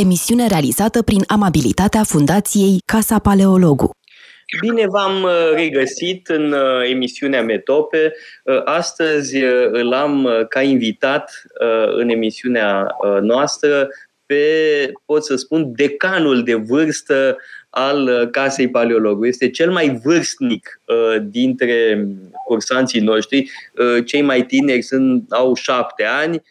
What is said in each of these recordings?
emisiune realizată prin amabilitatea Fundației Casa Paleologu. Bine v-am uh, regăsit în uh, emisiunea Metope. Uh, astăzi îl am ca invitat în emisiunea noastră pe, pot să spun, decanul de vârstă al Casei Paleologu. Este cel mai vârstnic dintre cursanții noștri. Cei mai tineri sunt, au șapte ani, Uh,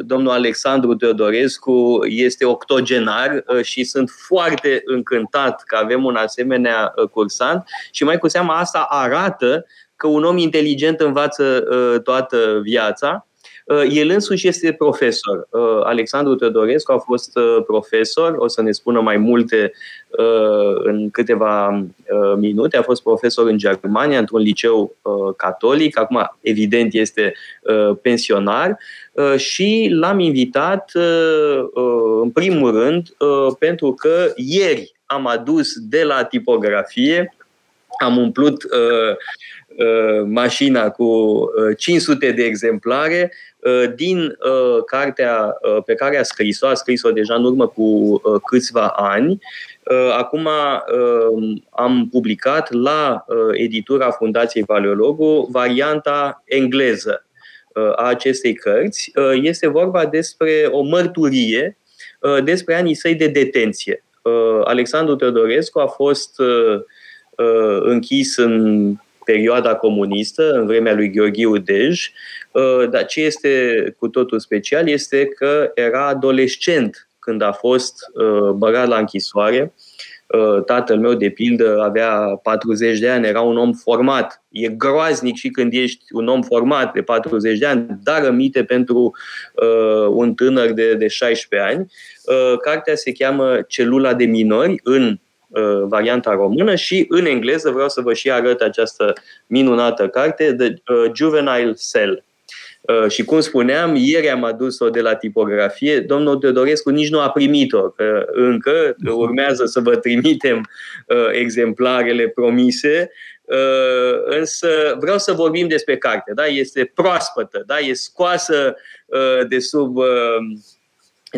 domnul Alexandru Teodorescu este octogenar uh, și sunt foarte încântat că avem un asemenea uh, cursant. Și mai cu seamă asta arată că un om inteligent învață toată viața. Uh, el însuși este profesor. Uh, Alexandru Teodorescu a fost uh, profesor, o să ne spună mai multe în câteva minute. A fost profesor în Germania, într-un liceu catolic. Acum, evident, este pensionar și l-am invitat, în primul rând, pentru că ieri am adus de la tipografie, am umplut uh, uh, mașina cu 500 de exemplare Uh, din uh, cartea uh, pe care a scris-o, a scris-o deja în urmă cu câțiva ani. Acum am publicat la editura Fundației Paleologu varianta engleză a acestei cărți. Este vorba despre o mărturie despre anii săi de detenție. Alexandru Teodorescu a fost închis în perioada comunistă, în vremea lui Gheorghiu Dej, uh, dar ce este cu totul special este că era adolescent când a fost uh, băgat la închisoare. Uh, tatăl meu, de pildă, avea 40 de ani, era un om format. E groaznic și când ești un om format de 40 de ani, dar rămite pentru uh, un tânăr de, de 16 ani. Uh, cartea se cheamă Celula de minori în Uh, varianta română și în engleză vreau să vă și arăt această minunată carte, The uh, Juvenile Cell. Uh, și cum spuneam, ieri am adus-o de la tipografie, domnul Teodorescu nici nu a primit-o, că încă urmează să vă trimitem exemplarele promise, însă vreau să vorbim despre carte, da? este proaspătă, da? e scoasă de sub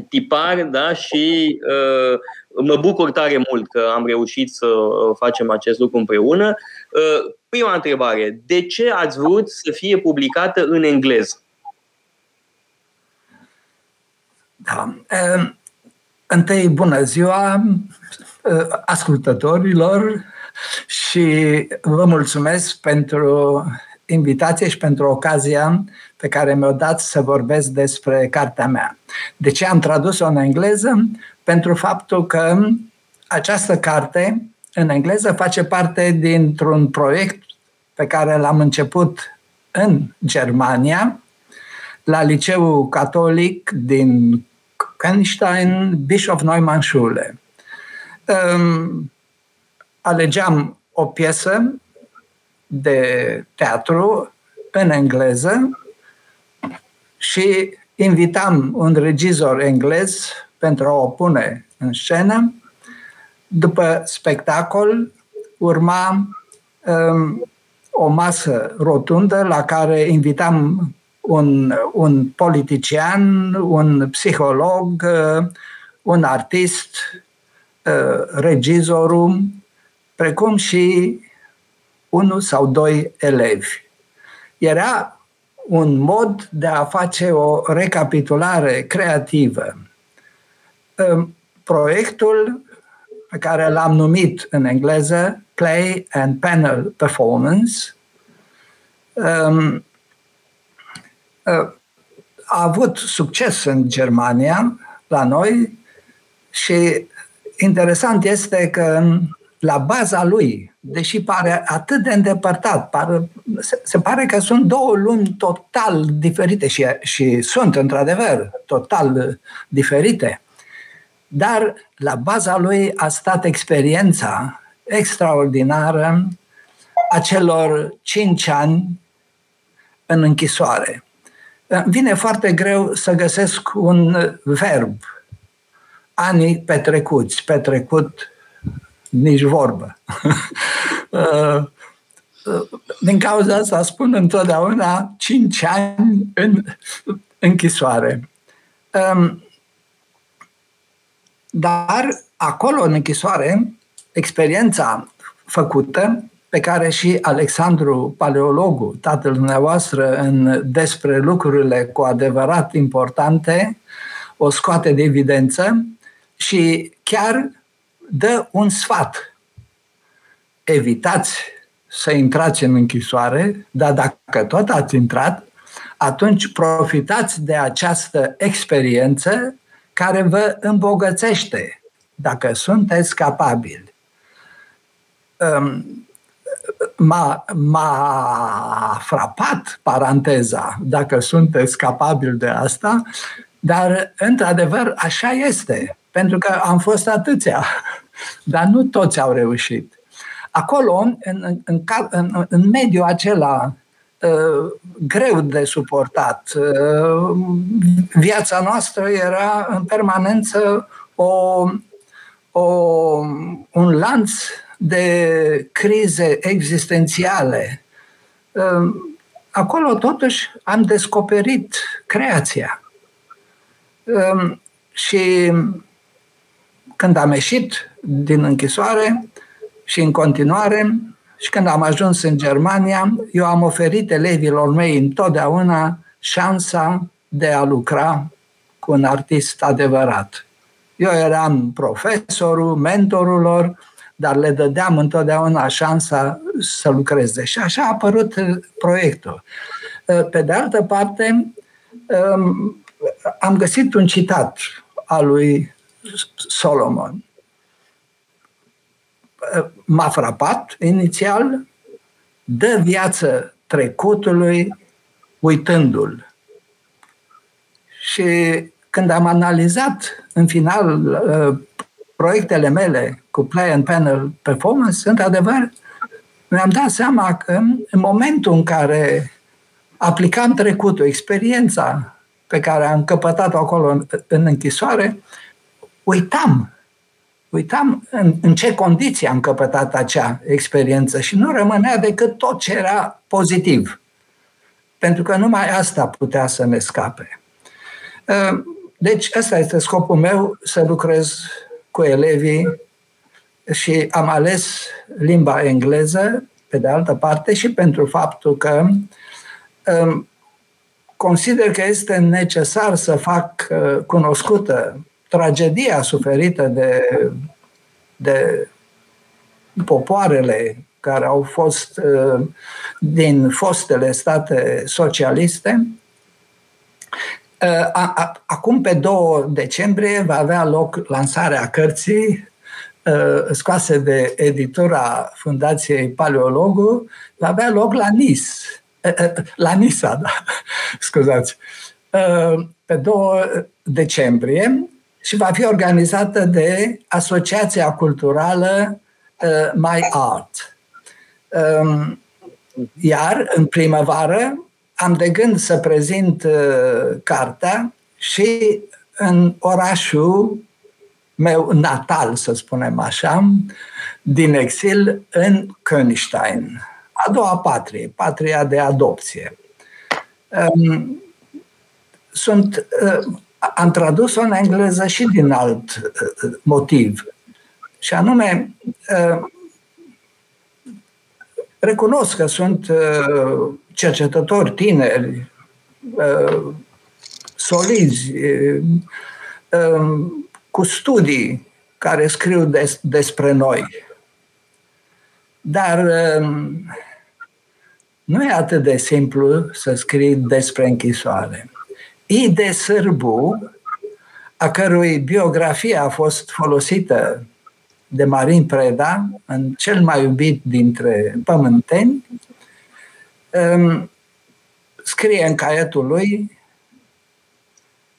tipar da? și uh, mă bucur tare mult că am reușit să uh, facem acest lucru împreună. Uh, prima întrebare, de ce ați vrut să fie publicată în engleză? Da. Uh, întâi, bună ziua uh, ascultătorilor și vă mulțumesc pentru invitație și pentru ocazia pe care mi-o dat să vorbesc despre cartea mea. De ce am tradus-o în engleză? Pentru faptul că această carte în engleză face parte dintr-un proiect pe care l-am început în Germania, la liceul catolic din Königstein, Bischof Neumann Schule. Alegeam o piesă de teatru în engleză și invitam un regizor englez pentru a o pune în scenă. După spectacol urma um, o masă rotundă la care invitam un, un politician, un psiholog, uh, un artist, uh, regizorul, precum și unul sau doi elevi. Era un mod de a face o recapitulare creativă. Proiectul pe care l-am numit în engleză Play and Panel Performance um, uh, a avut succes în Germania, la noi, și interesant este că la baza lui, deși pare atât de îndepărtat, pare, se, se pare că sunt două lumi total diferite și, și sunt într-adevăr total diferite, dar la baza lui a stat experiența extraordinară a celor cinci ani în închisoare. Vine foarte greu să găsesc un verb. Anii petrecuți, petrecut nici vorbă. Uh, uh, din cauza asta spun întotdeauna 5 ani în închisoare. Um, Dar acolo, în închisoare, experiența făcută, pe care și Alexandru Paleologu, tatăl dumneavoastră, în despre lucrurile cu adevărat importante, o scoate de evidență și chiar dă un sfat. Evitați să intrați în închisoare, dar dacă tot ați intrat, atunci profitați de această experiență care vă îmbogățește dacă sunteți capabili. M-a, m-a frapat paranteza, dacă sunteți capabili de asta, dar, într-adevăr, așa este, pentru că am fost atâția, dar nu toți au reușit. Acolo, în, în, în, în mediul acela uh, greu de suportat, uh, viața noastră era în permanență o, o, un lanț de crize existențiale. Uh, acolo, totuși, am descoperit creația Ehm, și când am ieșit din închisoare și în continuare, și când am ajuns în Germania, eu am oferit elevilor mei întotdeauna șansa de a lucra cu un artist adevărat. Eu eram profesorul, mentorul lor, dar le dădeam întotdeauna șansa să lucreze. Și așa a apărut proiectul. Pe de altă parte, ehm, am găsit un citat al lui Solomon. M-a frapat inițial, dă viață trecutului uitându-l. Și când am analizat în final uh, proiectele mele cu Play and Panel Performance, într-adevăr, mi-am dat seama că în momentul în care aplicam trecutul, experiența pe care am căpătat-o acolo în, în închisoare, uitam. Uitam în, în ce condiții am căpătat acea experiență și nu rămânea decât tot ce era pozitiv. Pentru că numai asta putea să ne scape. Ă, deci ăsta este scopul meu, să lucrez cu elevii și am ales limba engleză, pe de altă parte, și pentru faptul că ă, consider că este necesar să fac uh, cunoscută tragedia suferită de, de popoarele care au fost uh, din fostele state socialiste. Uh, acum, pe 2 decembrie, va avea loc lansarea cărții scoase de editura Fundației Paleologu, va avea loc la Nice Eh, eh, la Nisa, da, scuzați, eh, pe 2 decembrie și va fi organizată de Asociația Culturală My Art. Iar în primăvară am de gând să prezint cartea și în orașul meu natal, să spunem așa, din exil, în Königstein a doua patrie, patria de adopție. Um, sunt, uh, am tradus-o în engleză și din alt uh, motiv. Și anume, uh, recunosc că sunt cercetători tineri, solizi, um, cu studii care scriu des, despre noi. Dar um, nu e atât de simplu să scrii despre închisoare. Ide Sârbu, a cărui biografie a fost folosită de Marin Preda, în cel mai iubit dintre pământeni, um, scrie în caietul lui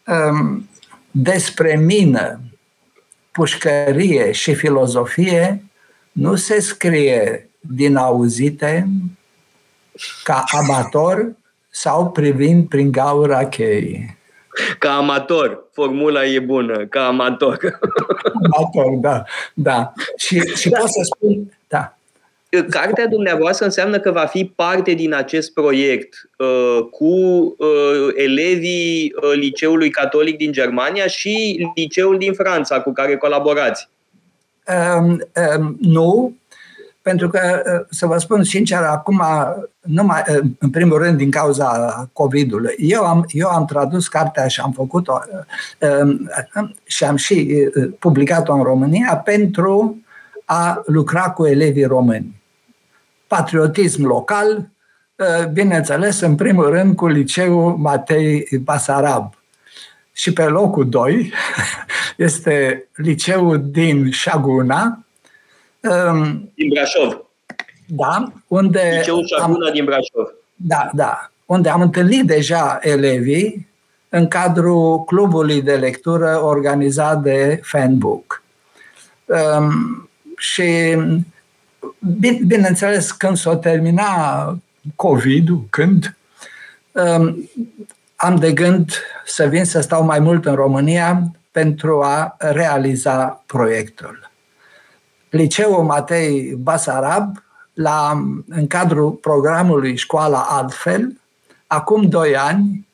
um, despre mină, pușcărie și filozofie nu se scrie din auzite, ca amator sau privind prin gaura cheii? Ca amator, formula e bună, ca amator. Amator, da, da. Și, și pot să spun, da. Cartea dumneavoastră înseamnă că va fi parte din acest proiect uh, cu uh, elevii uh, Liceului Catolic din Germania și Liceul din Franța cu care colaborați. Um, um, nu, pentru că, uh, să vă spun sincer, acum, numai, uh, în primul rând, din cauza COVID-ului, eu am, eu am tradus cartea și am făcut-o uh, um, și am și publicat-o în România pentru a lucra cu elevii români. Patriotism local, bineînțeles, în primul rând cu liceul Matei Basarab. Și pe locul 2 este liceul din Șaguna, din Brașov. Da, unde... Liceul Șaguna am, din Brașov. Da, da. Unde am întâlnit deja elevii în cadrul clubului de lectură organizat de Fanbook. Um, și bine, bineînțeles, când s-o termina COVID-ul, când um, am de gând să vin să stau mai mult în România pentru a realiza proiectul. Liceul Matei Basarab, la, în cadrul programului Școala Altfel, acum doi ani,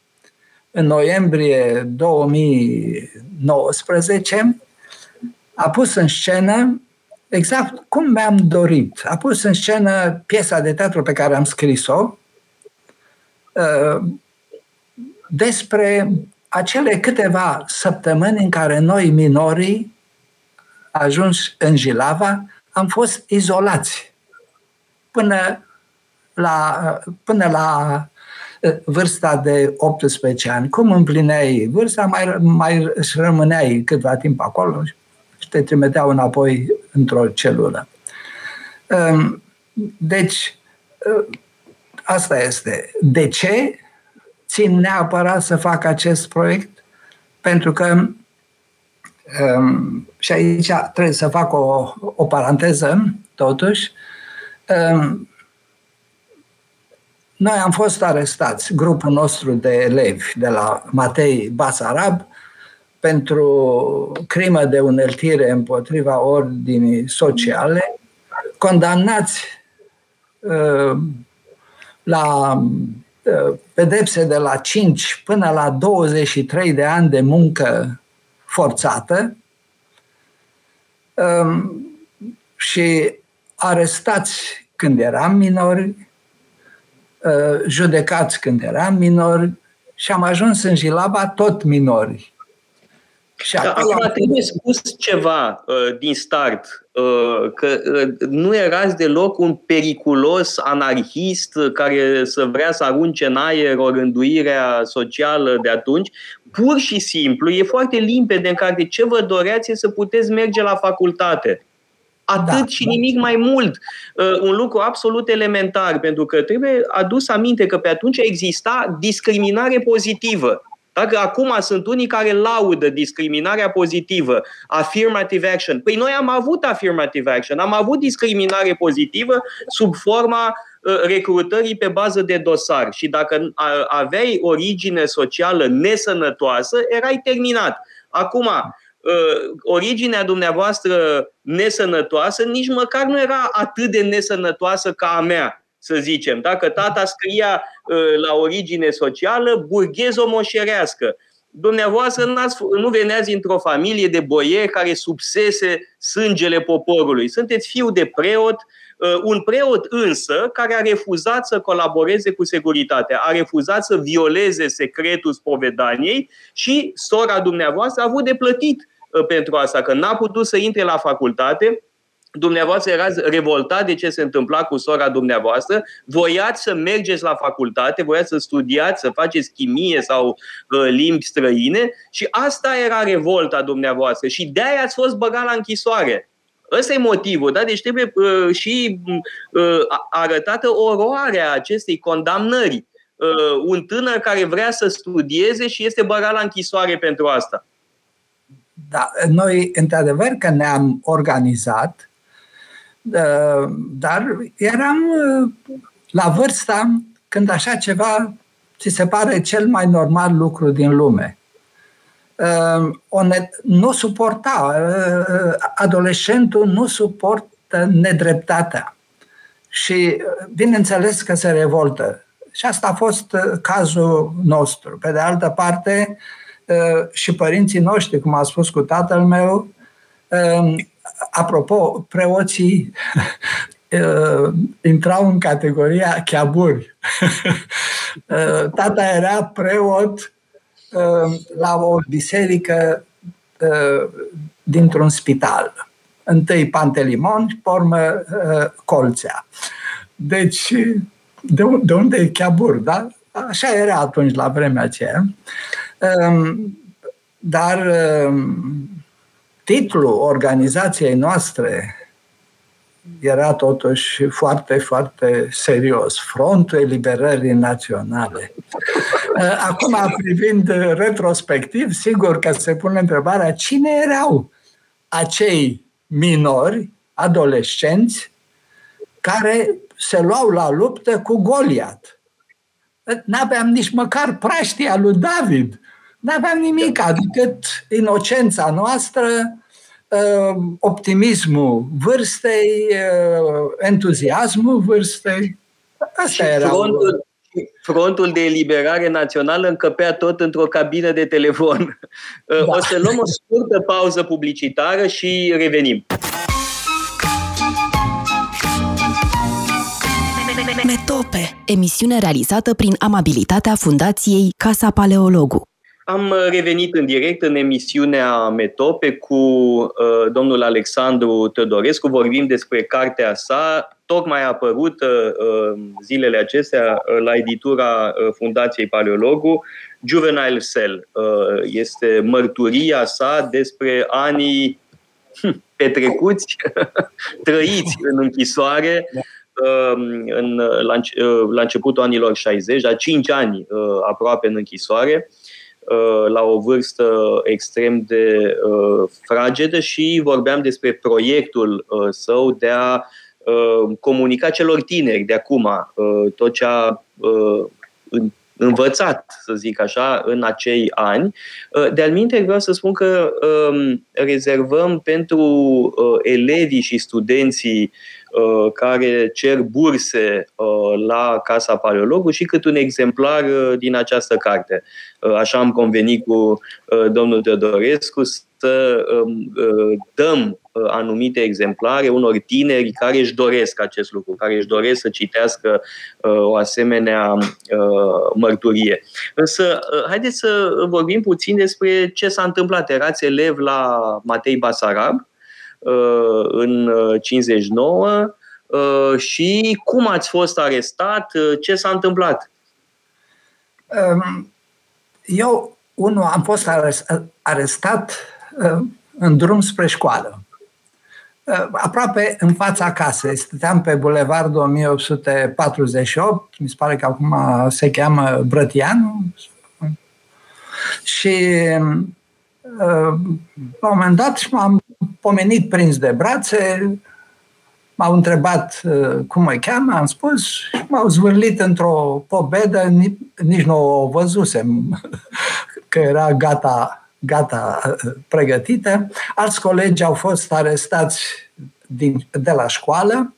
în noiembrie 2019, a pus în scenă exact cum mi-am dorit. A pus în scenă piesa de teatru pe care am scris-o uh, despre acele câteva săptămâni în care noi, minorii, ajuns în Jilava, am fost izolați până la, până la uh, vârsta de 18 ani. Cum împlineai vârsta, mai, mai rămâneai câtva timp acolo și te trimiteau înapoi într-o celulă. Um, deci, uh, asta este. De ce țin neapărat să fac acest proiect? Pentru că Um, și aici trebuie să fac o, o paranteză, totuși. Um, noi am fost arestați, grupul nostru de elevi de la Matei Basarab, pentru crimă de uneltire împotriva ordinii sociale, condamnați uh, la uh, pedepse de la 5 până la 23 de ani de muncă forțată um, și arestați când eram minori, uh, judecați când eram minori și am ajuns în Jilaba tot minori. Și da, acum trebuie spus ceva uh, din start, uh, că uh, nu erați deloc un periculos anarhist care să vrea să arunce în aer o rânduirea socială de atunci. Pur și simplu, e foarte limpede în care ce vă doreați e să puteți merge la facultate. Atât da, și nimic mai mult. Uh, un lucru absolut elementar, pentru că trebuie adus aminte că pe atunci exista discriminare pozitivă. Dacă acum sunt unii care laudă discriminarea pozitivă, affirmative action. Păi noi am avut affirmative action, am avut discriminare pozitivă sub forma uh, recrutării pe bază de dosar și dacă aveai origine socială nesănătoasă, erai terminat. Acum, uh, originea dumneavoastră nesănătoasă nici măcar nu era atât de nesănătoasă ca a mea să zicem. Dacă tata scria ă, la origine socială, burghezo-moșerească. Dumneavoastră nu veneați într-o familie de boieri care subsese sângele poporului. Sunteți fiu de preot, ă, un preot însă care a refuzat să colaboreze cu securitatea, a refuzat să violeze secretul spovedaniei și sora dumneavoastră a avut de plătit ă, pentru asta, că n-a putut să intre la facultate, dumneavoastră erați revoltat de ce se întâmpla cu sora dumneavoastră, voiați să mergeți la facultate, voiați să studiați, să faceți chimie sau uh, limbi străine și asta era revolta dumneavoastră și de-aia ați fost băgat la închisoare. Ăsta e motivul, da? Deci trebuie uh, și uh, arătată oroarea acestei condamnări. Uh, un tânăr care vrea să studieze și este băgat la închisoare pentru asta. Da, noi, într-adevăr, că ne-am organizat dar eram uh, la vârsta când așa ceva ți se pare cel mai normal lucru din lume. Uh, o ne- nu suporta, uh, adolescentul nu suportă nedreptatea. și bineînțeles că se revoltă. Și asta a fost cazul nostru. Pe de altă parte, și părinții noștri, cum a spus cu tatăl meu, apropo, preoții intrau în categoria cheaburi. Tata era preot la o biserică dintr-un spital. Întâi Pantelimon și pe urmă Colțea. Deci, de, de unde e Chiabur, da? Așa era atunci, la vremea aceea. Dar titlul organizației noastre era totuși foarte, foarte serios. Frontul Eliberării Naționale. Acum, privind retrospectiv, sigur că se pune întrebarea cine erau acei minori, adolescenți, care se luau la luptă cu Goliat. N-aveam nici măcar praștia lui David. N-aveam nimic, adică inocența noastră, ă, optimismul vârstei, ă, entuziasmul vârstei. Asta era. Frontul, frontul de eliberare națională încăpea tot într-o cabină de telefon. Da. O să luăm o scurtă pauză publicitară și revenim. Metope, emisiune realizată prin amabilitatea Fundației Casa Paleologu. Am revenit în direct în emisiunea Metope cu uh, domnul Alexandru Teodorescu. Vorbim despre cartea sa, tocmai apărută uh, zilele acestea uh, la editura uh, Fundației Paleologu, Juvenile Cell. Uh, este mărturia sa despre anii hm, petrecuți, trăiți în închisoare, Um, în, la, uh, la începutul anilor 60, la 5 ani uh, aproape în închisoare, uh, la o vârstă extrem de fragedă și vorbeam despre proiectul său de a comunica celor tineri de acum tot ce a învățat, să zic așa, în acei ani. De-al minte, vreau să spun că um, rezervăm pentru elevii și studenții Uh, care cer burse uh, la Casa Paleologu și cât un exemplar uh, din această carte. Așa am convenit cu domnul Teodorescu să um, dăm anumite exemplare unor tineri care își doresc acest lucru, care își doresc să citească o asemenea mărturie. Însă, haideți să vorbim puțin despre ce s-a întâmplat. Erați elev la Matei Basarab, Uh, în 59 uh, uh, și cum ați fost arestat, ce s-a întâmplat? Um, eu, unul, am fost arestat în drum spre școală. Aproape în fața casei. Stăteam pe Bulevardul 1848, mi se pare că acum se cheamă Brătianu. Și la un moment dat m-am pomenit prins de brațe, m-au întrebat uh, cum mă cheamă, am spus și m-au zvârlit într-o pobedă, nici nu o văzusem, că era gata, gata uh, pregătită. Alți colegi au fost arestați din, de la școală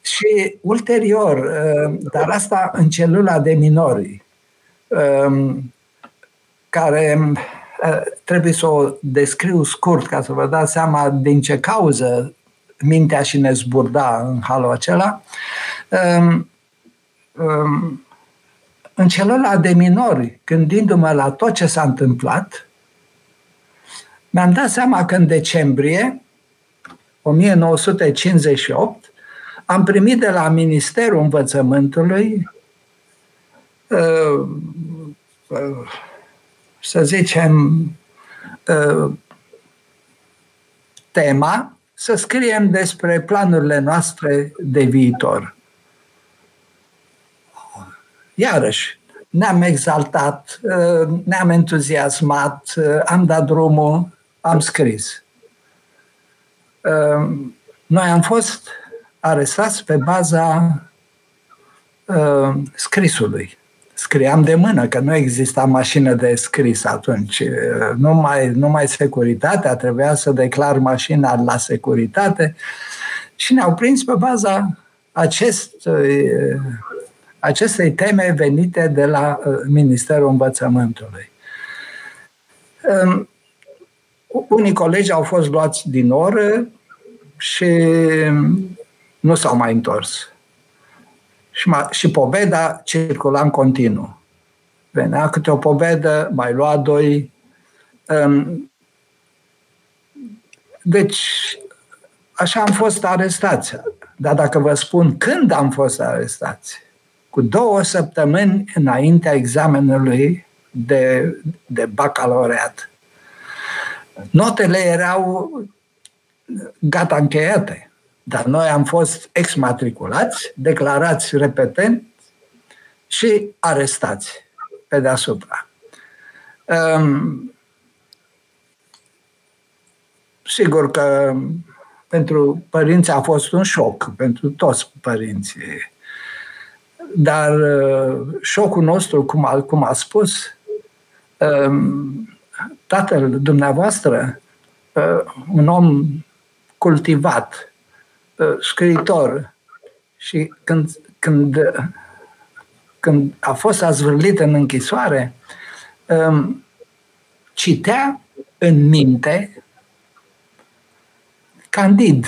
și ulterior, uh, dar asta în celula de minori, um, care Eh, trebuie să o descriu scurt ca să vă dați seama din ce cauză mintea și ne zburda în halul acela. Ehm, ehm, în celălalt de minori, gândindu-mă la tot ce s-a întâmplat, mi-am dat seama că în decembrie 1958 am primit de la Ministerul Învățământului uh, uh, să zicem, ă, tema, să scriem despre planurile noastre de viitor. Iarăși, ne-am exaltat, ă, ne-am entuziasmat, ă, am dat drumul, am scris. Noi am fost arestați pe baza scrisului scriam de mână, că nu exista mașină de scris atunci. Numai, numai securitatea, trebuia să declar mașina la securitate și ne-au prins pe baza acest, acestei teme venite de la Ministerul Învățământului. Unii colegi au fost luați din oră și nu s-au mai întors. Și, ma, și poveda circula în continuu. Venea câte o povedă, mai lua doi. Um, deci, așa am fost arestați. Dar dacă vă spun când am fost arestați, cu două săptămâni înaintea examenului de, de bacalaureat. Notele erau gata încheiate, dar noi am fost exmatriculați, declarați repetent și arestați pe deasupra. Um, sigur că pentru părinți a fost un șoc, pentru toți părinții. Dar uh, șocul nostru, cum a, cum a spus, um, tatăl dumneavoastră, uh, un om cultivat, uh, scriitor, și când, când, când a fost azvârlit în închisoare, um, citea în minte Candid.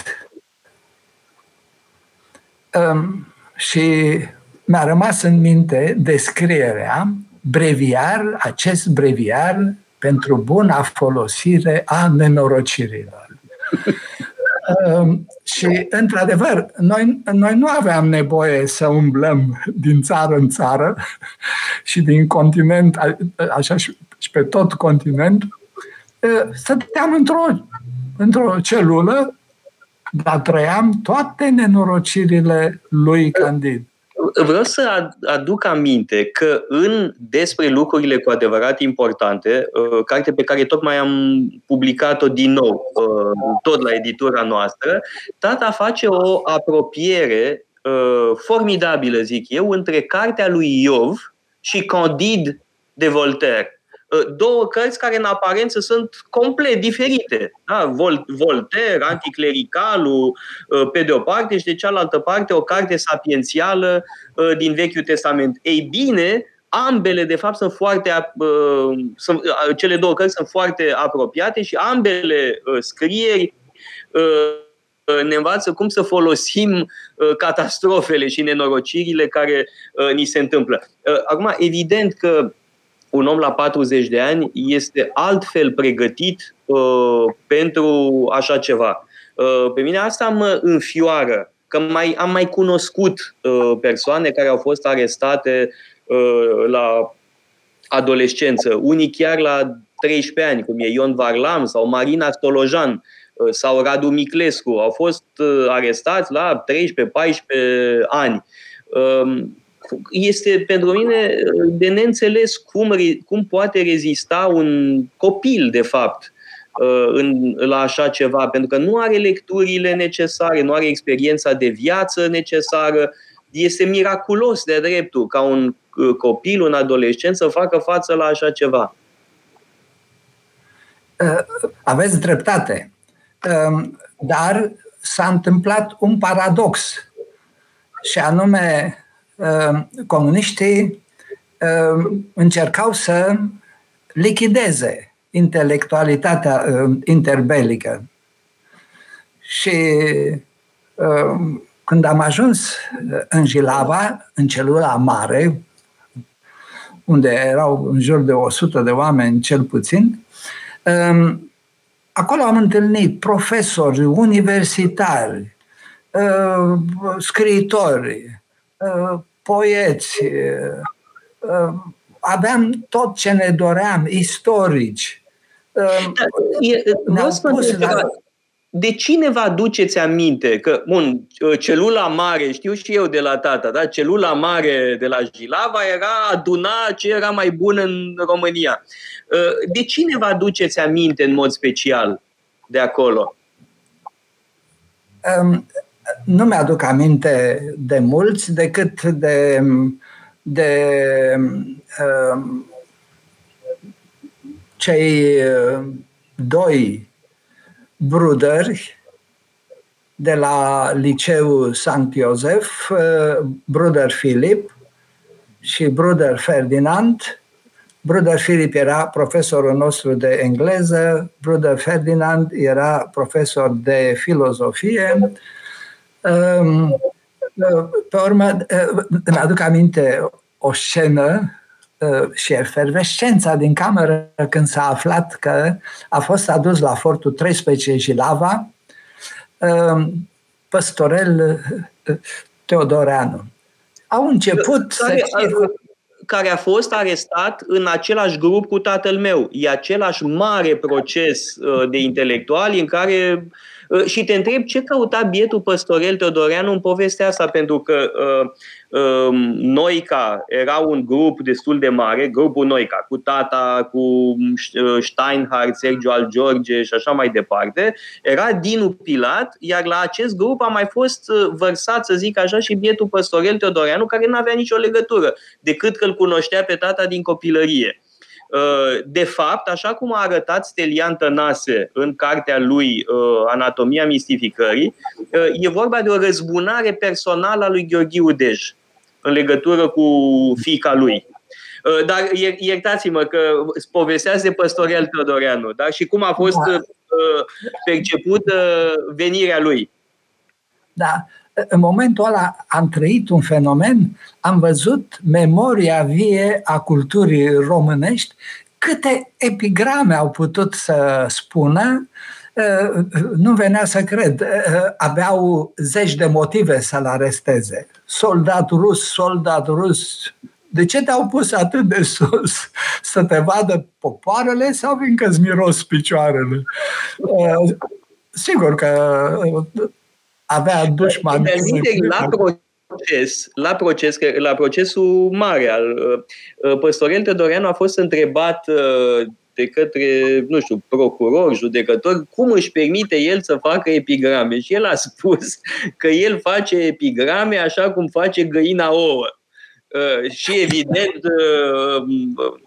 Um, și mi-a rămas în minte descrierea breviar, acest breviar pentru buna folosire a nenorocirilor. Um, și, într-adevăr, noi, noi nu aveam nevoie să umblăm din țară în țară și din continent, așa și, și pe tot continent. Uh, stăteam într-o, într-o celulă, dar trăiam toate nenorocirile lui Candid vreau să aduc aminte că în despre lucrurile cu adevărat importante, uh, carte pe care tocmai am publicat-o din nou, uh, tot la editura noastră, tata face o apropiere uh, formidabilă, zic eu, între cartea lui Iov și Candide de Voltaire. Uh, două cărți care în aparență sunt complet diferite. Da? Vol- Voltaire, Anticlericalul, uh, pe de o parte și de cealaltă parte o carte sapiențială uh, din Vechiul Testament. Ei bine, ambele de fapt sunt foarte sunt, cele două cărți sunt foarte apropiate și ambele scrieri ne învață cum să folosim catastrofele și nenorocirile care ni se întâmplă. Acum, evident că un om la 40 de ani este altfel pregătit uh, pentru așa ceva. Uh, pe mine asta mă înfioară, că mai, am mai cunoscut uh, persoane care au fost arestate uh, la adolescență, unii chiar la 13 ani, cum e Ion Varlam sau Marina Stolojan uh, sau Radu Miclescu, au fost uh, arestați la 13-14 ani. Uh, este pentru mine de neînțeles cum, cum poate rezista un copil, de fapt, uh, în, la așa ceva, pentru că nu are lecturile necesare, nu are experiența de viață necesară. Este miraculos de dreptul ca un uh, copil, un adolescent să facă față la așa ceva. Uh, aveți dreptate. Um, dar s-a întâmplat un paradox. Și anume, Ehm, comuniștii ehm, încercau să lichideze intelectualitatea ehm, interbelică. Și când am ajuns în Jilava, în celula mare, unde erau în jur de 100 de oameni cel puțin, acolo am întâlnit profesori universitari, scriitori, poeți, aveam tot ce ne doream, istorici. Da, spus la... De cine vă aduceți aminte că, bun, celula mare, știu și eu de la tata, da? celula mare de la Jilava era aduna ce era mai bun în România. De cine vă aduceți aminte în mod special de acolo? Um, nu mi-aduc aminte de mulți decât de, de uh, cei uh, doi bruderi de la liceul Sankt Josef, Bruder Filip și Bruder Ferdinand. Bruder Filip era profesorul nostru de engleză, Bruder Ferdinand era profesor de filozofie. Um, pe urmă, îmi aduc aminte o scenă Uh, și efervescența din cameră când s-a aflat că a fost adus la fortul 13 Jilava um, păstorel uh, Teodoreanu. Au început care, să care a fost arestat în același grup cu tatăl meu. E același mare proces uh, de intelectuali în care și te întreb ce căuta bietul păstorel Teodoreanu în povestea asta, pentru că uh, Ehm, Noica era un grup destul de mare, grupul Noica, cu Tata, cu uh, Steinhardt, Sergio Al George și așa mai departe, era Dinu Pilat, iar la acest grup a mai fost uh, vărsat, să zic așa, și bietul păstorel Teodoreanu, care nu avea nicio legătură, decât că îl cunoștea pe tata din copilărie. Uh, de fapt, așa cum a arătat Stelian Tănase în cartea lui Anatomia mistificării, e vorba de o răzbunare personală a lui Gheorghiu Dej în legătură cu fica lui. Uh, dar iertați-mă că povesteați de păstorel Teodoreanu, da? Și cum a fost da. Uh, percepută venirea lui. Da. În momentul ăla am trăit un fenomen, am văzut memoria vie a culturii românești, câte epigrame au putut să spună Uh, nu venea să cred. Uh, aveau zeci de motive să-l aresteze. Soldat rus, soldat rus. De ce te-au pus atât de sus? Să te vadă popoarele sau fiindcă îți miros picioarele? Uh, sigur că avea dușman. La proces, la, proces, la procesul mare al Păstorel Tedoreanu a fost întrebat de către, nu știu, procuror, judecător, cum își permite el să facă epigrame. Și el a spus că el face epigrame așa cum face găina ouă. Uh, și evident uh,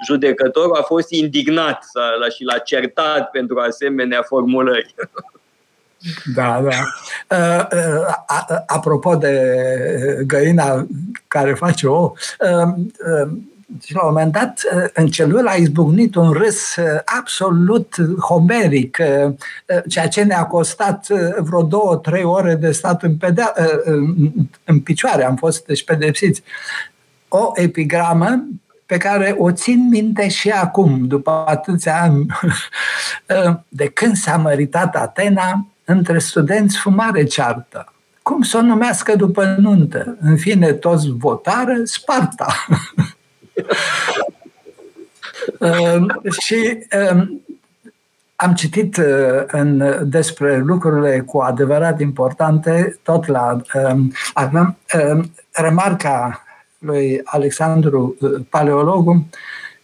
judecătorul a fost indignat și l-a certat pentru asemenea formulări. Da, da. Uh, apropo de găina care face o, și la un moment dat, în celulă a izbucnit un râs uh, absolut homeric, uh, uh, ceea ce ne-a costat vreo două, trei ore de stat în, pedea, în picioare, am fost deci pedepsiți. O epigramă pe care o țin minte și acum, după atâția ani, de când s-a măritat Atena, între studenți fumare ceartă. Cum să o numească după nuntă? În fine, toți votară Sparta. uh, și uh, am citit uh, în, despre lucrurile cu adevărat importante, tot la uh, uh, remarca lui Alexandru uh, Paleologu,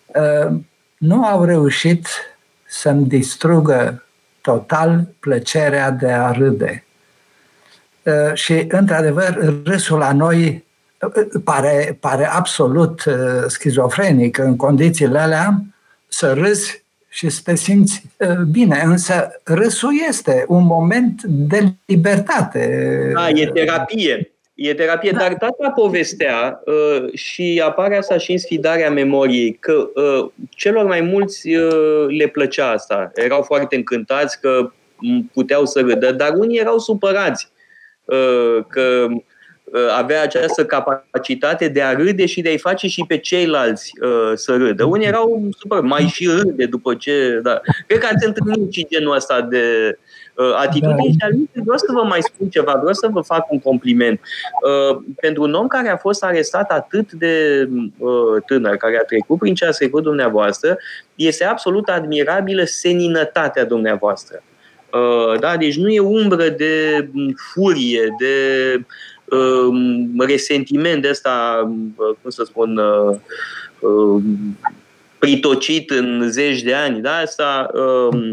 uh, nu au reușit să-mi distrugă total plăcerea de a râde. Uh, și, într-adevăr, râsul la noi pare, pare absolut uh, schizofrenic în condițiile alea să râzi și să te simți uh, bine, însă râsul este un moment de libertate. Da, e terapie. E terapie, da. dar tata povestea uh, și apare asta și în sfidarea memoriei, că uh, celor mai mulți uh, le plăcea asta. Erau foarte încântați că puteau să râdă, dar unii erau supărați uh, că Uh, avea această capacitate de a râde și de a-i face și pe ceilalți uh, să râdă. Unii erau super, mai și râde după ce... Da. Cred că ați întâlnit și genul ăsta de uh, atitudine da. și al vreau să vă mai spun ceva, vreau să vă fac un compliment. Uh, pentru un om care a fost arestat atât de uh, tânăr, care a trecut prin ce a trecut dumneavoastră, este absolut admirabilă seninătatea dumneavoastră. Uh, da? Deci nu e umbră de furie, de uh, resentiment de asta, uh, cum să spun, uh, uh, pritocit în zeci de ani. Da? Asta uh,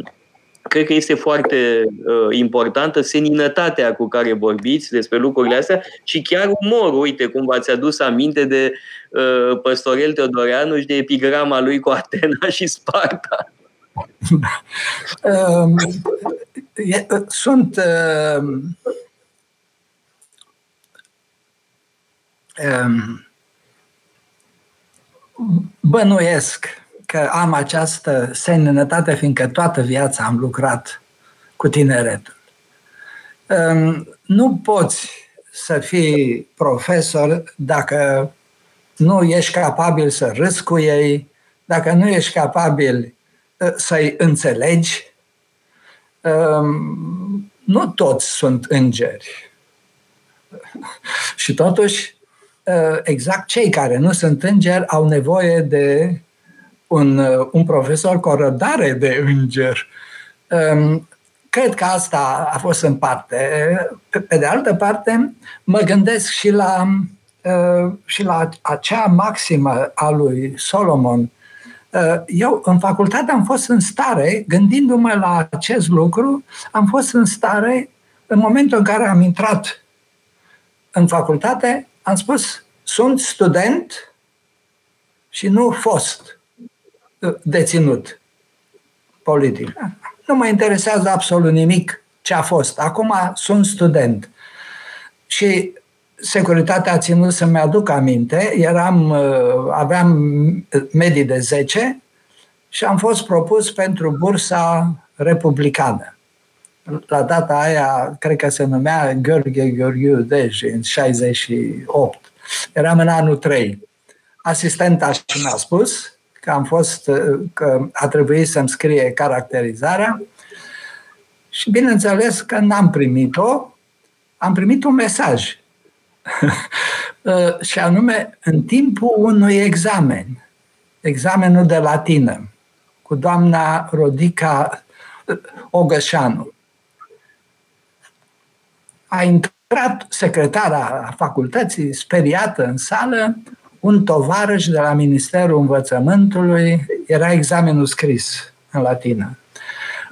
cred că este foarte uh, importantă seninătatea cu care vorbiți despre lucrurile astea și chiar umorul. Uite cum v-ați adus aminte de uh, Păstorel Teodoreanu și de epigrama lui cu Atena și Sparta. Um, uh, sunt uh, um, um că am această seninătate, fiindcă toată viața am lucrat cu tineretul. Um, nu poți să fii profesor dacă nu ești capabil să râzi cu ei, dacă nu ești capabil uh, să-i înțelegi. Um, nu toți sunt îngeri. Și totuși, uh, exact cei care nu sunt îngeri au nevoie de un, uh, un profesor cu o rădare de înger. Um, cred că asta a fost în parte. Pe de altă parte, mă gândesc și la, uh, și la acea maximă a lui Solomon. Eu, în facultate, am fost în stare, gândindu-mă la acest lucru, am fost în stare, în momentul în care am intrat în facultate, am spus, sunt student și nu fost uh, deținut politic. Nu mă interesează absolut nimic ce a fost. Acum sunt student. Și securitatea a ținut să-mi aduc aminte. Eram, uh, aveam medii de 10 și am fost propus pentru bursa republicană la data aia, cred că se numea Gheorghe Gheorghiu Dej, în 68. Eram în anul 3. Asistenta și mi-a spus că am fost, că a trebuit să-mi scrie caracterizarea și bineînțeles că n-am primit-o, am primit un mesaj. și anume, în timpul unui examen, examenul de latină, cu doamna Rodica Ogășanu a intrat secretara facultății, speriată în sală, un tovarăș de la Ministerul Învățământului, era examenul scris în latină.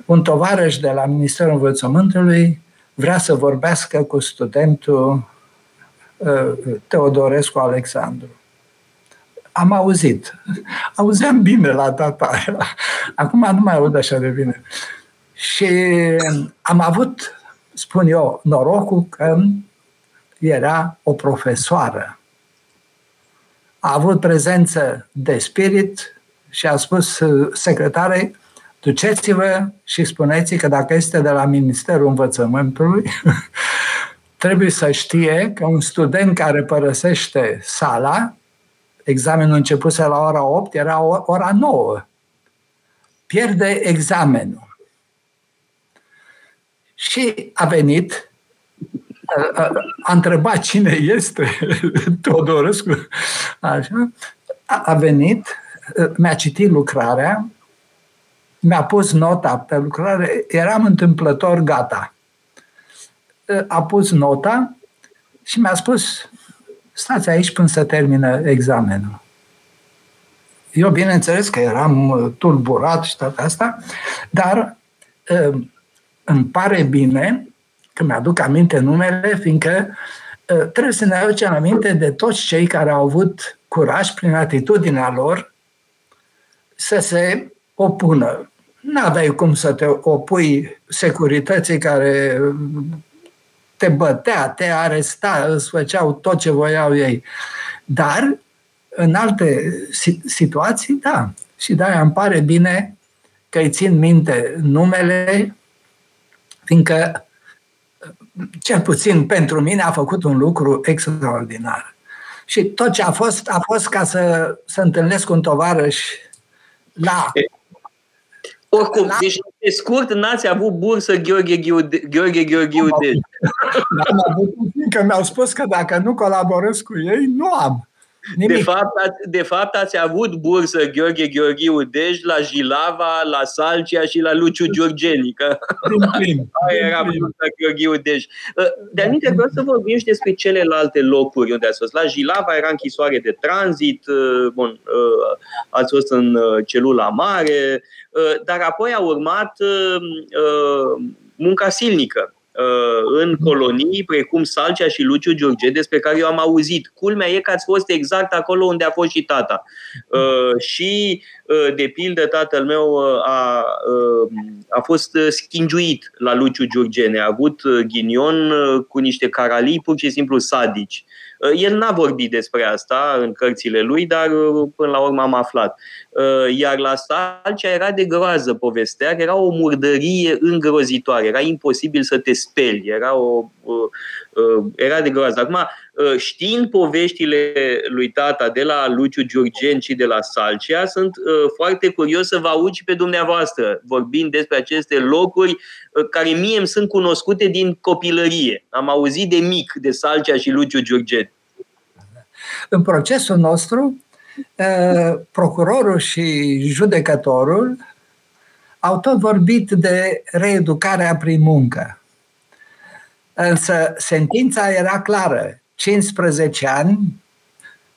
Un tovarăș de la Ministerul Învățământului vrea să vorbească cu studentul uh, Teodorescu Alexandru. Am auzit. Auzeam bine la data aia. Acum nu mai aud așa de bine. Și am avut spun eu, norocul că era o profesoară. A avut prezență de spirit și a spus secretarei, duceți-vă și spuneți că dacă este de la Ministerul Învățământului, trebuie să știe că un student care părăsește sala, examenul începuse la ora 8, era ora 9, pierde examenul. Și a venit, a, a întrebat cine este Teodorescu, așa, a, a venit, mi-a citit lucrarea, mi-a pus nota pe lucrare, eram întâmplător gata. A pus nota și mi-a spus, stați aici până să termină examenul. Eu, bineînțeles că eram tulburat și toate asta, dar îmi pare bine că mi-aduc aminte numele, fiindcă ă, trebuie să ne aducem aminte de toți cei care au avut curaj prin atitudinea lor să se opună. Nu aveai cum să te opui securității care te bătea, te aresta, îți făceau tot ce voiau ei. Dar în alte situații, da. Și de-aia îmi pare bine că îi țin minte numele fiindcă, cel puțin pentru mine, a făcut un lucru extraordinar. Și tot ce a fost, a fost ca să, să întâlnesc un tovarăș la... Oricum, la... deci pe scurt, n-ați avut bursă Gheorghe Gheorghe Gheorghiude. N-am avut, că mi-au spus că dacă nu colaborez cu ei, nu am. De fapt, ați, de fapt, ați avut bursă Gheorghe Gheorghiu Dej la Jilava, la Salcia și la Luciu Giorgenică. Aia era bursa Gheorghiu Dej. Ă, de aminte, vreau să vorbim și despre celelalte locuri unde ați fost. La Jilava era închisoare de tranzit, ă, bun, ă, ați fost în celula mare, dar apoi a urmat munca silnică Uh, în colonii precum Salcea și Luciu Giurge, despre care eu am auzit. Culmea e că ați fost exact acolo unde a fost și tata. Uh, și, uh, de pildă, tatăl meu a, a fost schingiuit la Luciu Giurgene. A avut ghinion cu niște caralii pur și simplu sadici. El n-a vorbit despre asta în cărțile lui, dar până la urmă am aflat. Iar la Salcea era de groază povestea, era o murdărie îngrozitoare, era imposibil să te speli, era, o, era de groază. Acum, Uh, știind poveștile lui tata de la Luciu Giurgen și de la Salcea, sunt uh, foarte curios să vă aud și pe dumneavoastră, vorbind despre aceste locuri uh, care mie îmi sunt cunoscute din copilărie. Am auzit de mic de Salcea și Luciu Giurgen. În procesul nostru, procurorul și judecătorul au tot vorbit de reeducarea prin muncă. Însă sentința era clară. 15 ani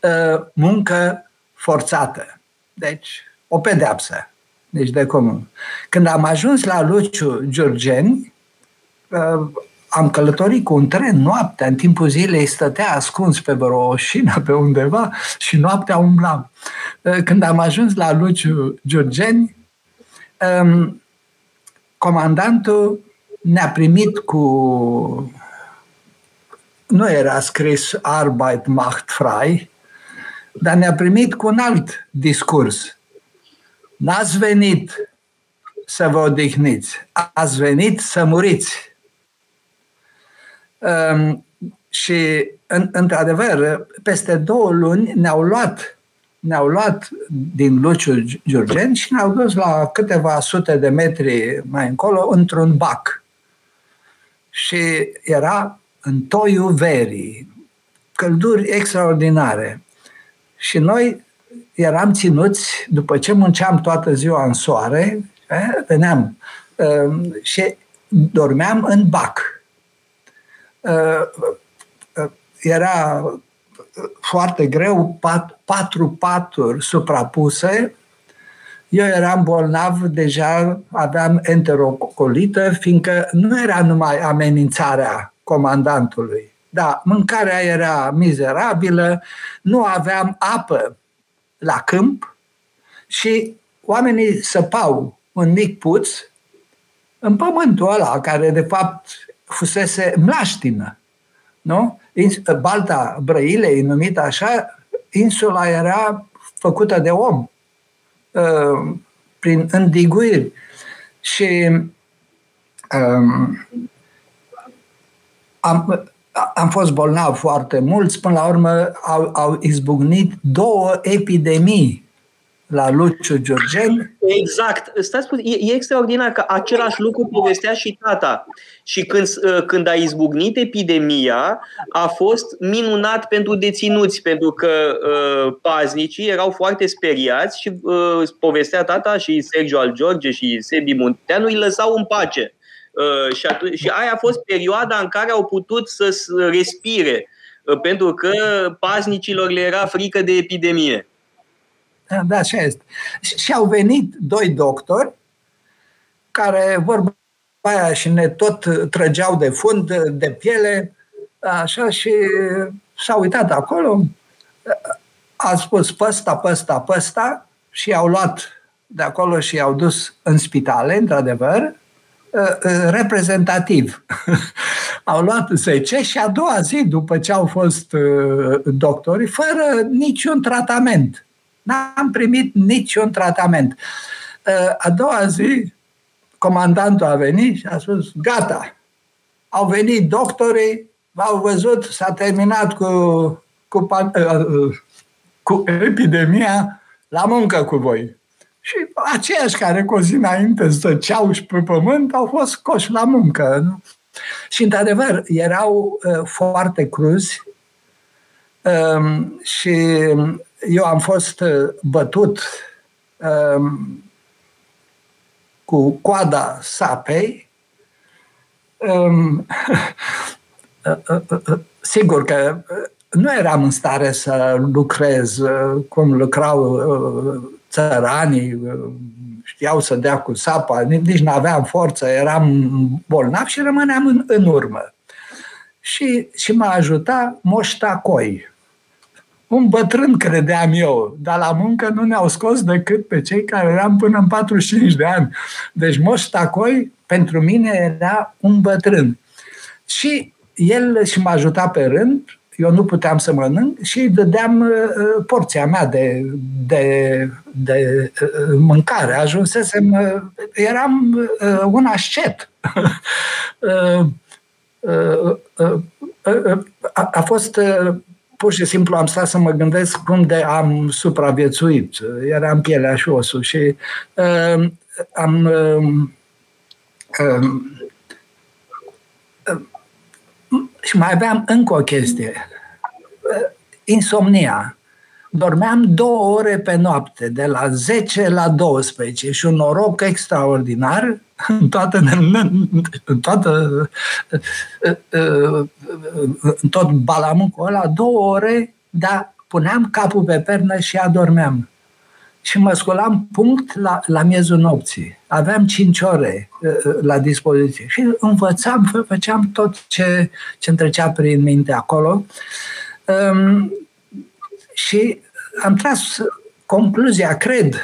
ă, muncă forțată. Deci, o pedeapsă. Deci de comun. Când am ajuns la Luciu Giurgeni, ă, am călătorit cu un tren noaptea, în timpul zilei stătea ascuns pe vreo oșină pe undeva și noaptea umblam. Ă, când am ajuns la Luciu Giurgeni, comandantul ne-a primit cu nu era scris Arbeit macht frei, dar ne-a primit cu un alt discurs. N-ați venit să vă odihniți, ați venit să muriți. Um, și, în, într-adevăr, peste două luni ne-au luat ne-au luat din Luciu Giurgen și ne-au dus la câteva sute de metri mai încolo într-un bac. Și era în toiul verii, călduri extraordinare. Și noi eram ținuți, după ce munceam toată ziua în soare, eh, veneam uh, și dormeam în bac. Uh, uh, era foarte greu, pat, patru paturi suprapuse. Eu eram bolnav, deja aveam enterocolită, fiindcă nu era numai amenințarea comandantului. Da, mâncarea era mizerabilă, nu aveam apă la câmp și oamenii săpau un mic puț în pământul ăla, care de fapt fusese mlaștină. Nu? Balta Brăilei, numită așa, insula era făcută de om, uh, prin îndiguiri. Și um, am, am fost bolnav foarte mulți, până la urmă au, au izbucnit două epidemii la Luciu Giurgen. Exact. Stați puțin, e, e extraordinar că același lucru povestea și tata. Și când, ă, când a izbucnit epidemia, a fost minunat pentru deținuți, pentru că uh, paznicii erau foarte speriați și uh, povestea tata și Sergio al George și Sebi Munteanu îi lăsau în pace. Uh, și, atunci, și aia a fost perioada în care au putut să respire, uh, pentru că paznicilor le era frică de epidemie. Da, da, așa este. Și au venit doi doctori care vorba aia și ne tot trăgeau de fund, de piele, așa, și s-au uitat acolo, a spus păsta, păsta, păsta și i-au luat de acolo și i-au dus în spitale, într-adevăr, Uh, uh, reprezentativ. au luat 10 și a doua zi, după ce au fost uh, doctori, fără niciun tratament. N-am primit niciun tratament. A doua zi, comandantul a venit și a spus, gata, au venit doctorii, v-au văzut, s-a terminat cu, cu, cu epidemia, la muncă cu voi. Și aceiași care cu o zi înainte zăceau și pe pământ au fost scoși la muncă. Nu? Și, într-adevăr, erau uh, foarte cruzi um, și eu am fost uh, bătut um, cu coada sapei. Um, sigur că nu eram în stare să lucrez uh, cum lucrau uh, țăranii, știau să dea cu sapa, nici nu aveam forță, eram bolnav și rămâneam în, în urmă. Și, și m-a ajutat moștacoi. Un bătrân credeam eu, dar la muncă nu ne-au scos decât pe cei care eram până în 45 de ani. Deci moștacoi pentru mine era un bătrân. Și el și m-a ajutat pe rând, eu nu puteam să mănânc și îi dădeam uh, porția mea de, de, de uh, mâncare. Ajunsesem, uh, eram uh, un ascet. uh, uh, uh, uh, a, a fost uh, pur și simplu am stat să mă gândesc cum de am supraviețuit. Era în pielea și osul și uh, am uh, uh, și mai aveam încă o chestie. Insomnia. Dormeam două ore pe noapte, de la 10 la 12 și un noroc extraordinar în toată, în toată în tot balamucul ăla, două ore, dar puneam capul pe pernă și adormeam și mă scolam punct la, la miezul nopții. Aveam cinci ore uh, la dispoziție și învățam, făceam tot ce, ce îmi trecea prin minte acolo. Um, și am tras concluzia, cred,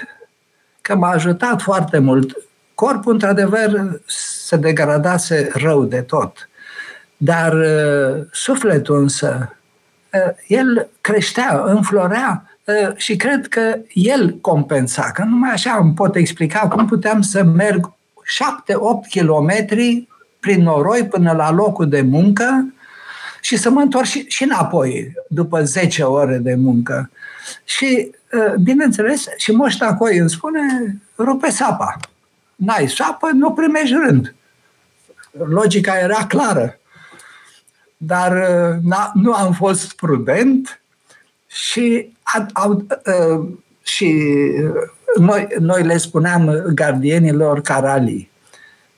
că m-a ajutat foarte mult. Corpul, într-adevăr, se degradase rău de tot. Dar uh, sufletul însă, uh, el creștea, înflorea, Ă, și cred că el compensa, că numai așa îmi pot explica cum puteam să merg 7-8 kilometri prin noroi până la locul de muncă și să mă întorc și, și înapoi după 10 ore de muncă. Și, ă, bineînțeles, și Moș Tacoi îmi spune, rupe sapa. N-ai sapă, nu primești rând. Logica era clară. Dar ă, nu am fost prudent și au, uh, și noi, noi le spuneam gardienilor caralii.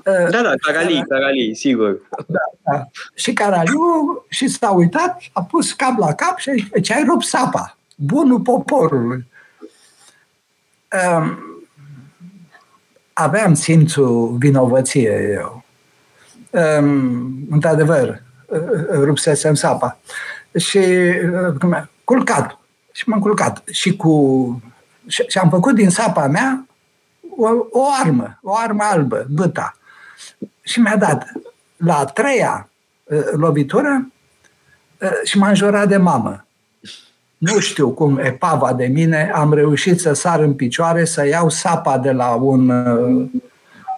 Uh, da, da, caralii, caralii, sigur. Da, da. Și caraliu și s-a uitat, a pus cap la cap și ce ai rupt sapa, bunul poporului. Um, aveam simțul vinovăție eu. Um, într-adevăr, rupsesem sapa. Și uh, culcat și m-am culcat. Și, cu, și, și am făcut din sapa mea o, o armă, o armă albă, băta. Și mi-a dat la a treia uh, lovitură uh, și m-a înjurat de mamă. Nu știu cum, epava de mine, am reușit să sar în picioare, să iau sapa de la un, uh,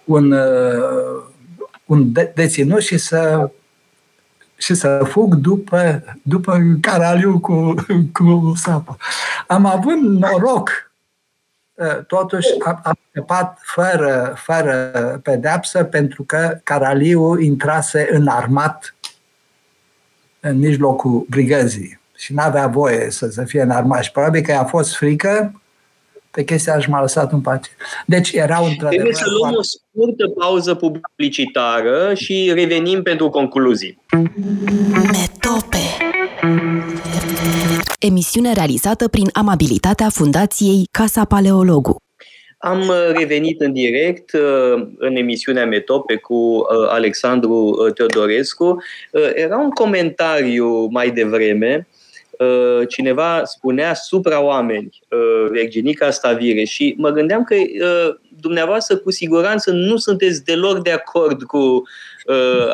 un, uh, un deținut și să și să fug după, după caraliu cu, cu sapa. Am avut noroc, ă, totuși am, am scăpat fără, fără pedeapsă pentru că caraliu intrase în armat în mijlocul brigăzii și n-avea voie să, să fie în armat și probabil că a fost frică pe chestia și m-a lăsat în pace. Deci era un Trebuie să luăm foarte... o scurtă pauză publicitară și revenim pentru concluzii. Metope Emisiune realizată prin amabilitatea Fundației Casa Paleologu. Am revenit în direct uh, în emisiunea Metope cu uh, Alexandru uh, Teodorescu. Era un comentariu mai devreme Uh, cineva spunea supra-oameni, uh, Virginica Stavire, și mă gândeam că uh, dumneavoastră cu siguranță nu sunteți deloc de acord cu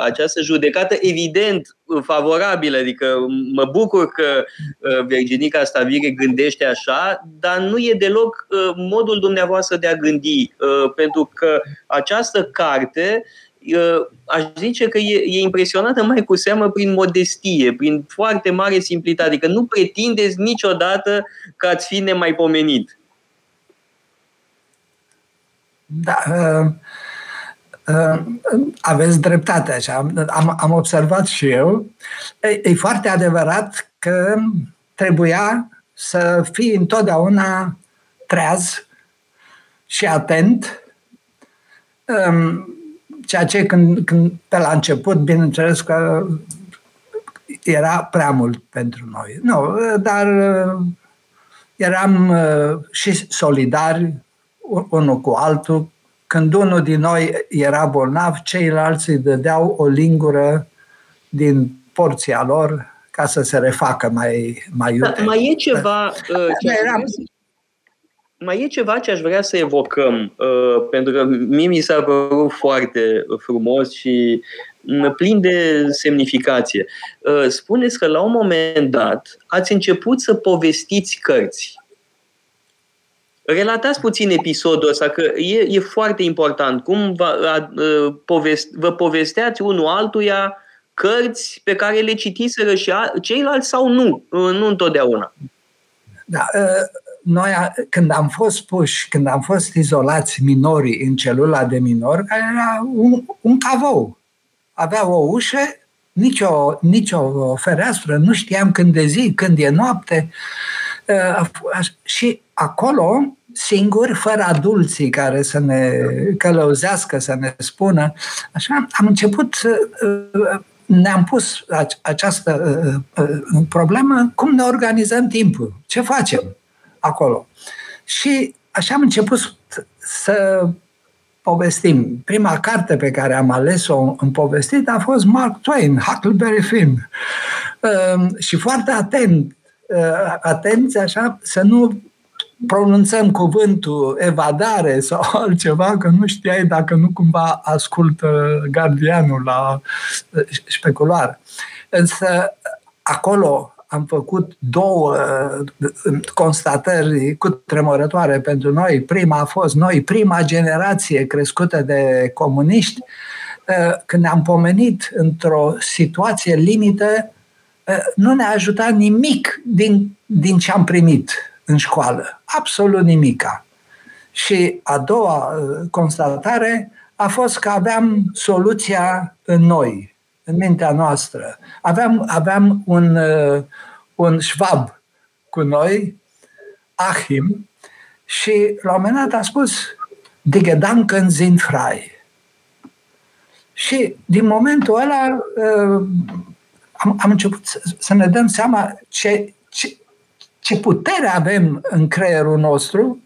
această judecată, evident favorabilă, adică mă bucur că Virginica Stavire gândește așa, dar nu e deloc modul dumneavoastră de a gândi, pentru că această carte aș zice că e, e impresionată mai cu seamă prin modestie, prin foarte mare simplitate, adică nu pretindeți niciodată că ați fi nemaipomenit. Da, uh, uh, aveți dreptate așa. Am, am observat și eu. E, e foarte adevărat că trebuia să fii întotdeauna treaz și atent um, Ceea ce când, când pe la început, bineînțeles că era prea mult pentru noi. Nu, dar uh, eram uh, și solidari unul cu altul. Când unul din noi era bolnav, ceilalți îi dădeau o lingură din porția lor ca să se refacă mai, mai iute. Da, mai e ceva... Uh, ce eram, mai e ceva ce aș vrea să evocăm, uh, pentru că mie mi s-a părut foarte frumos și plin de semnificație. Spuneți că la un moment dat ați început să povestiți cărți. Relatați puțin episodul ăsta, că e, e foarte important. Cum vă, a, povest, vă povesteați unul altuia cărți pe care le citiseră și a, ceilalți sau nu, nu întotdeauna. Da, noi, când am fost puși, când am fost izolați minorii în celula de minor, care era un, un cavou, avea o ușă, nicio, nicio fereastră, nu știam când de zi, când e noapte. Și acolo, singur, fără adulții care să ne călăuzească, să ne spună, așa, am început ne-am pus această problemă, cum ne organizăm timpul, ce facem acolo. Și așa am început să povestim. Prima carte pe care am ales-o în povestit a fost Mark Twain, Huckleberry Finn. Uh, și foarte atent, uh, atenți așa, să nu pronunțăm cuvântul evadare sau altceva, că nu știai dacă nu cumva ascultă gardianul la uh, specular. Însă acolo am făcut două uh, constatări cu tremurătoare pentru noi. Prima a fost noi, prima generație crescută de comuniști, uh, când ne-am pomenit într-o situație limită, uh, nu ne-a ajutat nimic din, din ce am primit în școală. Absolut nimica. Și a doua constatare a fost că aveam soluția în noi, în mintea noastră. Aveam, aveam un, uh, un șvab cu noi, Achim, și la un moment dat a spus Die Gedanken sind frei. Și din momentul ăla uh, am, am început să, să ne dăm seama ce, ce, ce putere avem în creierul nostru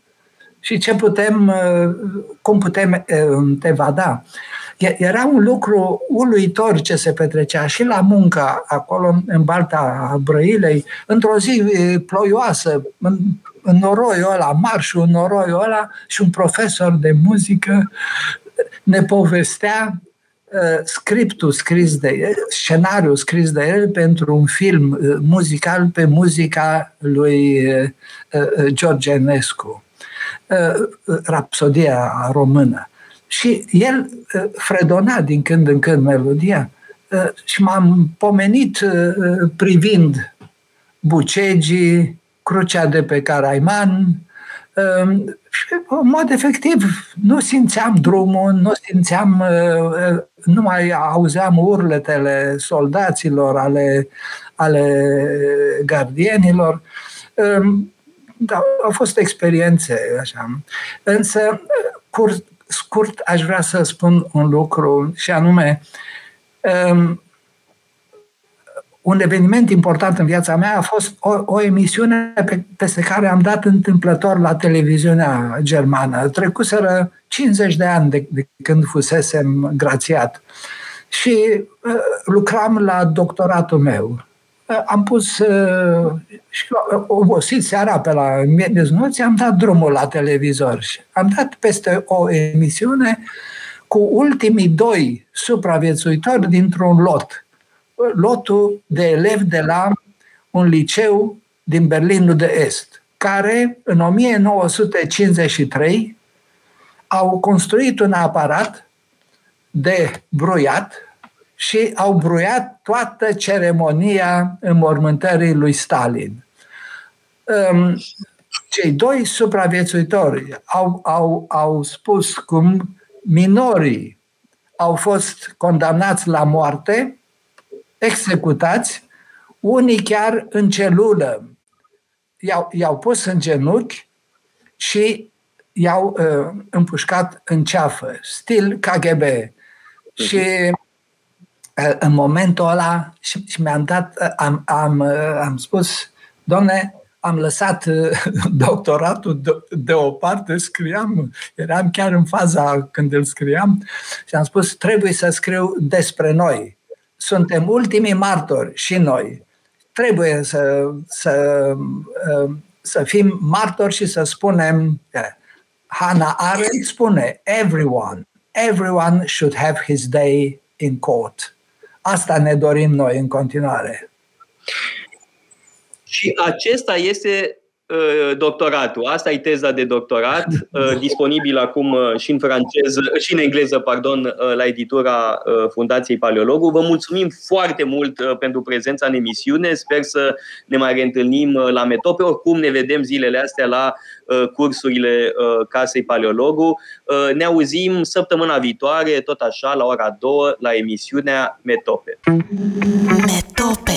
și ce putem, uh, cum putem evada. Era un lucru uluitor ce se petrecea și la muncă acolo în Balta Brăilei, într-o zi ploioasă, în, în noroiul ăla, marșul în noroiul ăla și un profesor de muzică ne povestea uh, scriptul scris de el, scenariul scris de el pentru un film uh, muzical pe muzica lui uh, George Enescu, Rapsodia română. Și el uh, fredona din când în când melodia uh, și m-am pomenit uh, privind bucegii, crucea de pe Caraiman um, și în mod efectiv nu simțeam drumul, nu simțeam, nu mai auzeam urletele soldaților, ale, ale gardienilor. Um, da, au fost experiențe așa. Însă, cur, scurt aș vrea să spun un lucru și anume um, un eveniment important în viața mea a fost o, o emisiune pe, peste care am dat întâmplător la televiziunea germană. Trecuseră 50 de ani de, de când fusesem grațiat și uh, lucram la doctoratul meu. Uh, am pus uh, și uh, obosit seara pe la miez noții, am dat drumul la televizor și am dat peste o emisiune cu ultimii doi supraviețuitori dintr-un lot. Lotul de elevi de la un liceu din Berlinul de Est, care în 1953 au construit un aparat de bruiat și au bruiat toată ceremonia înmormântării lui Stalin. Cei doi supraviețuitori au, au, au spus cum minorii au fost condamnați la moarte, executați, unii chiar în celulă i-au, i-au pus în genunchi și i-au uh, împușcat în ceafă, stil KGB. Și în momentul ăla și, și mi-am dat, am, am, am spus, domne, am lăsat doctoratul deoparte, scriam, eram chiar în faza când îl scriam și am spus, trebuie să scriu despre noi. Suntem ultimii martori și noi. Trebuie să, să, să fim martori și să spunem, Hannah Arendt spune, everyone, everyone should have his day in court. Asta ne dorim noi în continuare. Și acesta este uh, doctoratul. Asta e teza de doctorat, uh, disponibil acum uh, și în franceză, și în engleză, pardon, la editura Fundației Paleologu. Vă mulțumim foarte mult pentru prezența în emisiune. Sper să ne mai reîntâlnim la Metope. Oricum ne vedem zilele astea la cursurile Casei Paleologu. Ne auzim săptămâna viitoare, tot așa, la ora 2, la emisiunea Metope. Metope